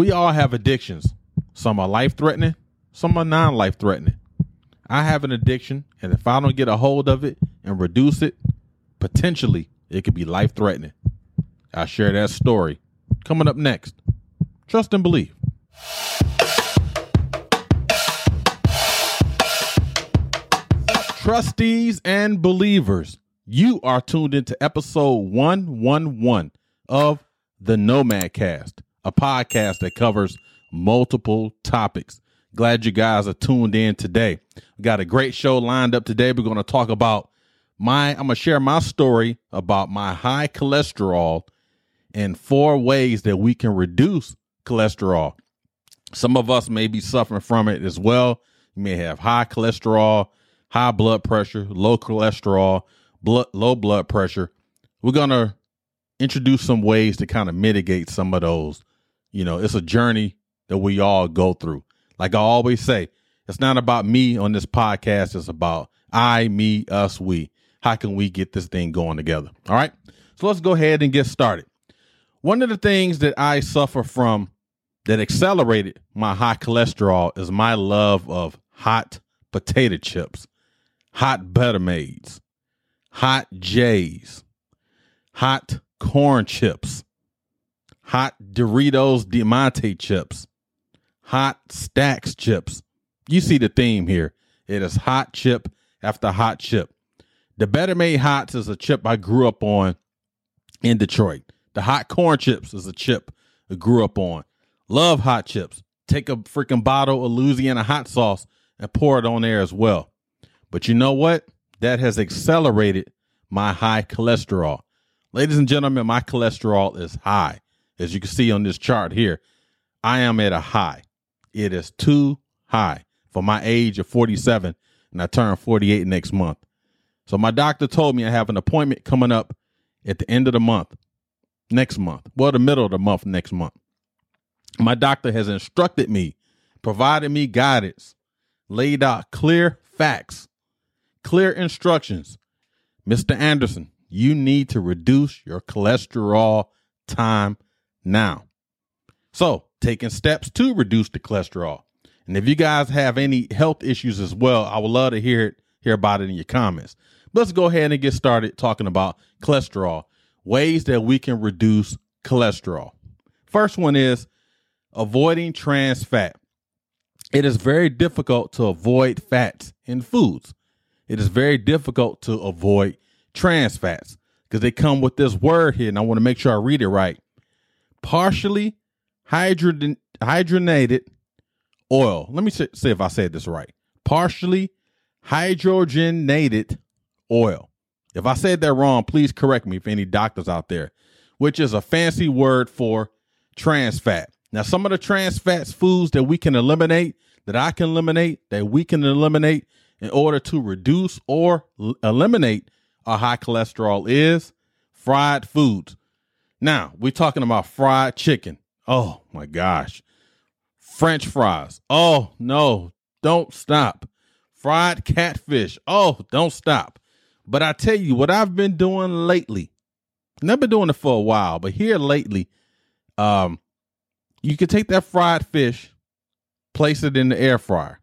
We all have addictions. Some are life threatening, some are non life threatening. I have an addiction, and if I don't get a hold of it and reduce it, potentially it could be life threatening. I'll share that story coming up next. Trust and believe. Trustees and believers, you are tuned into episode 111 of the Nomad Cast, a podcast that covers multiple topics. Glad you guys are tuned in today. We got a great show lined up today. We're going to talk about my, I'm going to share my story about my high cholesterol and four ways that we can reduce cholesterol. Some of us may be suffering from it as well. You may have high cholesterol, high blood pressure, low cholesterol, blood, low blood pressure. We're going to introduce some ways to kind of mitigate some of those. You know, it's a journey that we all go through. Like I always say, it's not about me on this podcast. It's about I, me, us, we. How can we get this thing going together? All right. So let's go ahead and get started. One of the things that I suffer from that accelerated my high cholesterol is my love of hot potato chips, hot Better Mades, hot J's, hot corn chips, hot Doritos Dinamita chips, hot Stax chips. You see the theme here. It is hot chip after hot chip. The Better Made Hots is a chip I grew up on in Detroit. The hot corn chips is a chip I grew up on. Love hot chips. Take a freaking bottle of Louisiana hot sauce and pour it on there as well. But you know what? That has accelerated my high cholesterol. Ladies and gentlemen, my cholesterol is high. As you can see on this chart here, I am at a high. It is too high for my age of 47, and I turn 48 next month. So my doctor told me I have an appointment coming up at the end of the month, next month, well, the middle of the month next month. My doctor has instructed me, provided me guidance, laid out clear facts, clear instructions. Mr. Anderson, you need to reduce your cholesterol time now. So, taking steps to reduce the cholesterol. And if you guys have any health issues as well, I would love to hear it, hear about it in your comments. Let's go ahead and get started talking about cholesterol, ways that we can reduce cholesterol. First one is avoiding trans fat. It is very difficult to avoid fats in foods. It is very difficult to avoid trans fats because they come with this word here, and I want to make sure I read it right. Partially hydrogen, hydrogenated oil. Let me see, see if I said this right. Partially hydrogenated oil. If I said that wrong, please correct me if any doctors out there, which is a fancy word for trans fat. Now, some of the trans fats foods that we can eliminate, that I can eliminate, that we can eliminate in order to reduce or l- eliminate our high cholesterol is fried foods. Now, we're talking about fried chicken. Oh my gosh. French fries. Oh no, don't stop. Fried catfish. Oh, don't stop. But I tell you what I've been doing lately. And I've been doing it for a while, but here lately, um, you can take that fried fish, place it in the air fryer.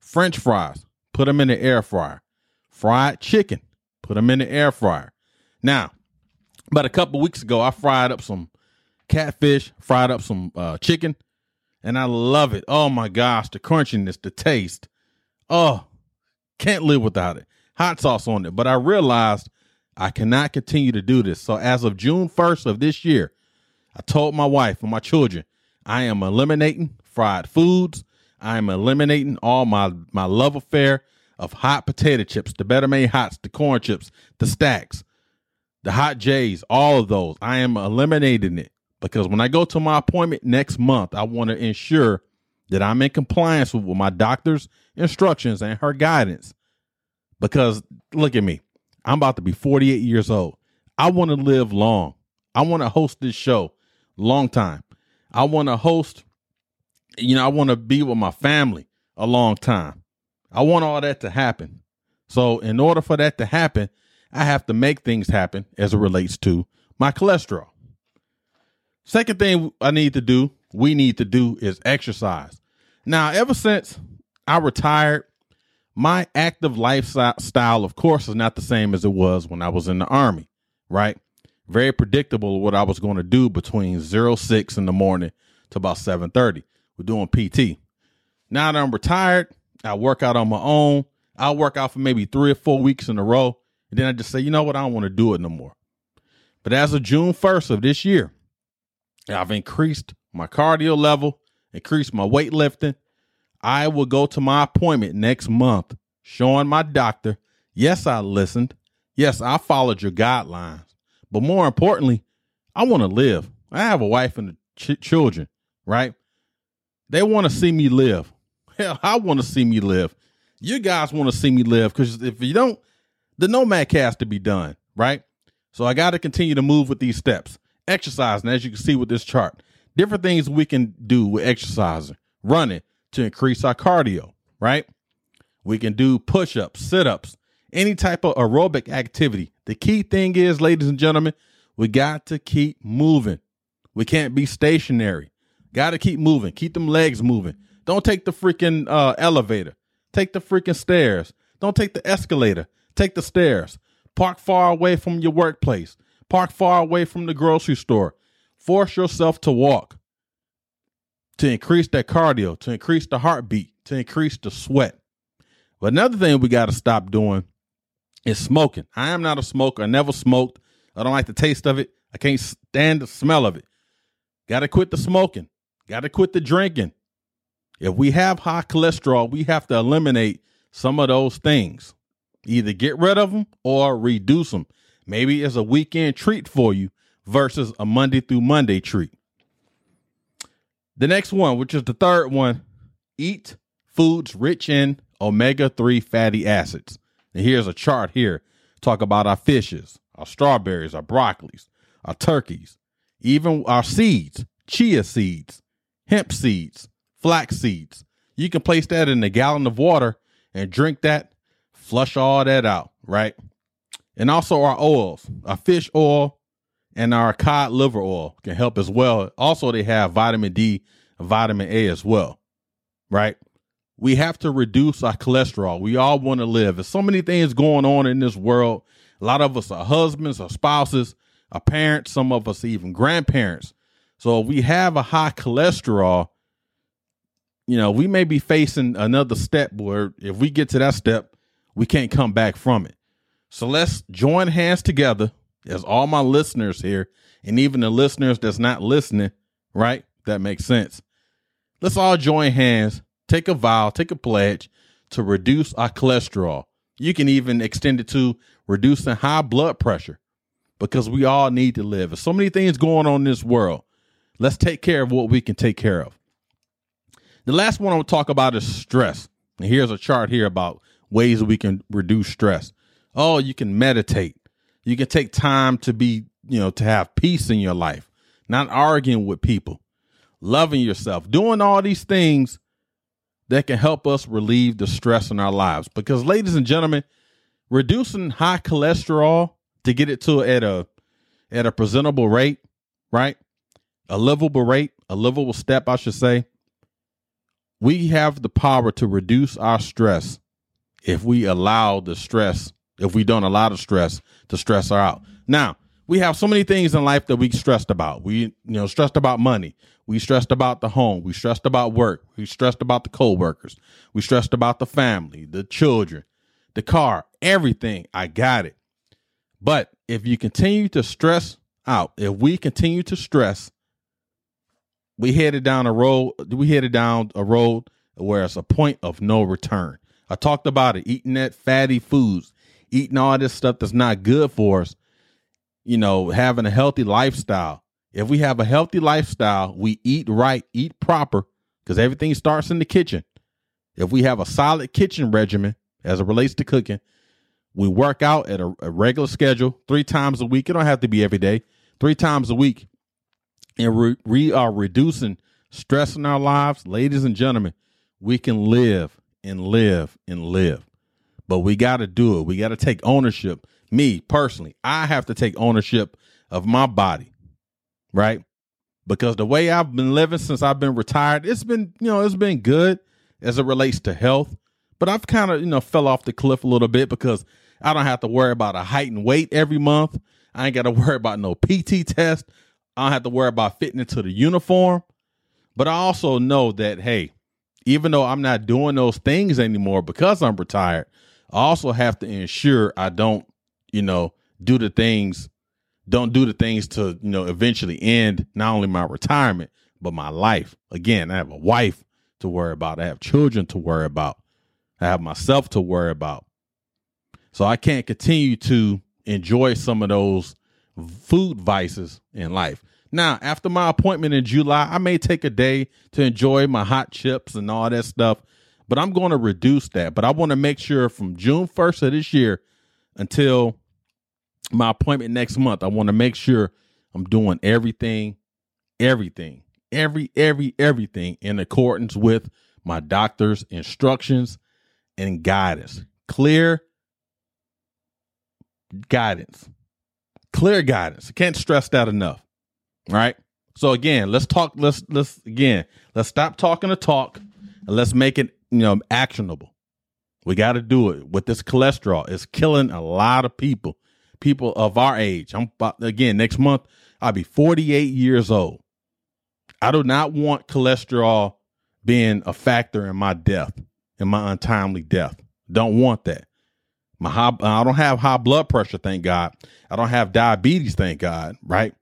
French fries, put them in the air fryer. Fried chicken, put them in the air fryer. Now, about a couple weeks ago, I fried up some catfish, fried up some uh, chicken, and I love it. Oh my gosh, the crunchiness, the taste. Oh, can't live without it. Hot sauce on it. But I realized I cannot continue to do this. So as of June 1st of this year, I told my wife and my children, I am eliminating fried foods. I am eliminating all my my love affair of hot potato chips, the Better Made Hots, the corn chips, the Stax, the hot J's, all of those. I am eliminating it because when I go to my appointment next month, I want to ensure that I'm in compliance with my doctor's instructions and her guidance. Because look at me, I'm about to be 48 years old. I want to live long. I want to host this show long time. I want to host, you know, I want to be with my family a long time. I want all that to happen. So, in order for that to happen, I have to make things happen as it relates to my cholesterol. Second thing I need to do we need to do is exercise. Now, ever since I retired, my active lifestyle, of course, is not the same as it was when I was in the army, right? Very predictable what I was going to do between 06 in the morning to about 7:30. We're doing PT. Now that I'm retired, I work out on my own. I'll work out for maybe three or four weeks in a row. And then I just say, you know what? I don't want to do it no more. But as of June 1st of this year, I've increased my cardio level, increased my weightlifting. I will go to my appointment next month showing my doctor, yes, I listened. Yes, I followed your guidelines. But more importantly, I want to live. I have a wife and ch- children, right? They want to see me live. Hell, I want to see me live. You guys want to see me live because if you don't, the Nomad has to be done, right? So I got to continue to move with these steps. Exercising, as you can see with this chart, different things we can do with exercising, running to increase our cardio, right? We can do push ups, sit ups, any type of aerobic activity. The key thing is, ladies and gentlemen, we got to keep moving. We can't be stationary. Got to keep moving. Keep them legs moving. Don't take the freaking uh, elevator. Take the freaking stairs. Don't take the escalator. Take the stairs. Park far away from your workplace. Park far away from the grocery store. Force yourself to walk to increase that cardio, to increase the heartbeat, to increase the sweat. But another thing we got to stop doing is smoking. I am not a smoker. I never smoked. I don't like the taste of it. I can't stand the smell of it. Got to quit the smoking. Got to quit the drinking. If we have high cholesterol, we have to eliminate some of those things. Either get rid of them or reduce them. Maybe it's a weekend treat for you versus a Monday through Monday treat. The next one, which is the third one, eat foods rich in omega 3 fatty acids. And here's a chart here. Talk about our fishes, our strawberries, our broccolis, our turkeys, even our seeds, chia seeds, hemp seeds, flax seeds. You can place that in a gallon of water and drink that, flush all that out, right? And also our oils, our fish oil and our cod liver oil can help as well. Also, they have vitamin D, vitamin A as well, right? We have to reduce our cholesterol. We all want to live. There's so many things going on in this world. A lot of us are husbands, or spouses, our parents, some of us even grandparents. So if we have a high cholesterol, you know, we may be facing another step where if we get to that step, we can't come back from it. So let's join hands together as all my listeners here, and even the listeners that's not listening, right? That makes sense. Let's all join hands, take a vow, take a pledge to reduce our cholesterol. You can even extend it to reducing high blood pressure because we all need to live. There's so many things going on in this world. Let's take care of what we can take care of. The last one I will talk about is stress. And here's a chart here about ways we can reduce stress. Oh, you can meditate. You can take time to be, you know, to have peace in your life, not arguing with people, loving yourself, doing all these things that can help us relieve the stress in our lives. Because, ladies and gentlemen, reducing high cholesterol to get it to at a at a presentable rate, right? A livable rate, a livable step, I should say, we have the power to reduce our stress if we allow the stress, if we don't allow the stress to stress our out. Now, we have so many things in life that we stressed about. We, you know, stressed about money. We stressed about the home. We stressed about work. We stressed about the co-workers. We stressed about the family, the children, the car, everything. I got it. But if you continue to stress out, if we continue to stress, we headed down a road. We headed down a road where it's a point of no return. I talked about it, eating that fatty foods, eating all this stuff that's not good for us. You know, having a healthy lifestyle. If we have a healthy lifestyle, we eat right, eat proper, because everything starts in the kitchen. If we have a solid kitchen regimen as it relates to cooking, we work out at a, a regular schedule three times a week. It don't have to be every day, three times a week and we are reducing stress in our lives, ladies and gentlemen, we can live and live and live. But we got to do it. We got to take ownership. Me personally, I have to take ownership of my body, right? because the way I've been living since I've been retired, it's been, you know, it's been good as it relates to health. But I've kind of, you know, fell off the cliff a little bit because I don't have to worry about a height and weight every month. I ain't got to worry about no PT test. I don't have to worry about fitting into the uniform. But I also know that, hey, even though I'm not doing those things anymore because I'm retired, I also have to ensure I don't, you know, do the things don't do the things to you know eventually end not only my retirement but my life. Again i have a wife to worry about. I have children to worry about. I have myself to worry about. So i can't continue to enjoy some of those food vices in life now after my appointment in july i may take a day to enjoy my hot chips and all that stuff but i'm going to reduce that but i want to make sure from june 1st of this year until my appointment next month, I want to make sure I'm doing everything, everything, every, every, everything in accordance with my doctor's instructions and guidance. Clear guidance. Clear guidance. I can't stress that enough. Right. So again, let's talk. Let's let's again. Let's stop talking to talk and let's make it you know actionable. We got to do it with this cholesterol. It's killing a lot of people people of our age. I'm about, again next month. I'll be 48 years old. I do not want cholesterol being a factor in my death, in my untimely death. Don't want that. My high, I don't have high blood pressure, thank God. I don't have diabetes, thank God, right?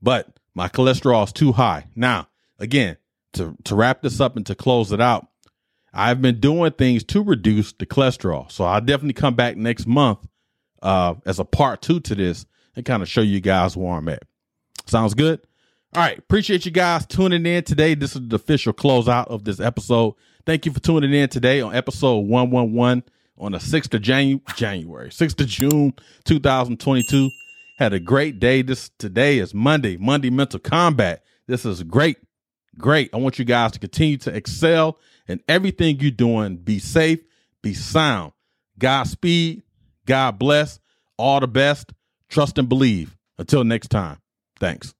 But my cholesterol is too high. Now, again, to to wrap this up and to close it out, I've been doing things to reduce the cholesterol. So I'll definitely come back next month uh, as a part two to this and kind of show you guys where I'm at. Sounds good? All right. Appreciate you guys tuning in today. This is the official closeout of this episode. Thank you for tuning in today on episode 111 on the 6th of Janu- January, 6th of June, 2022. Had a great day. This today is Monday, Monday Mental Combat. This is great. Great. I want you guys to continue to excel in everything you're doing. Be safe, be sound. Godspeed. God bless. All the best. Trust and believe. Until next time. Thanks.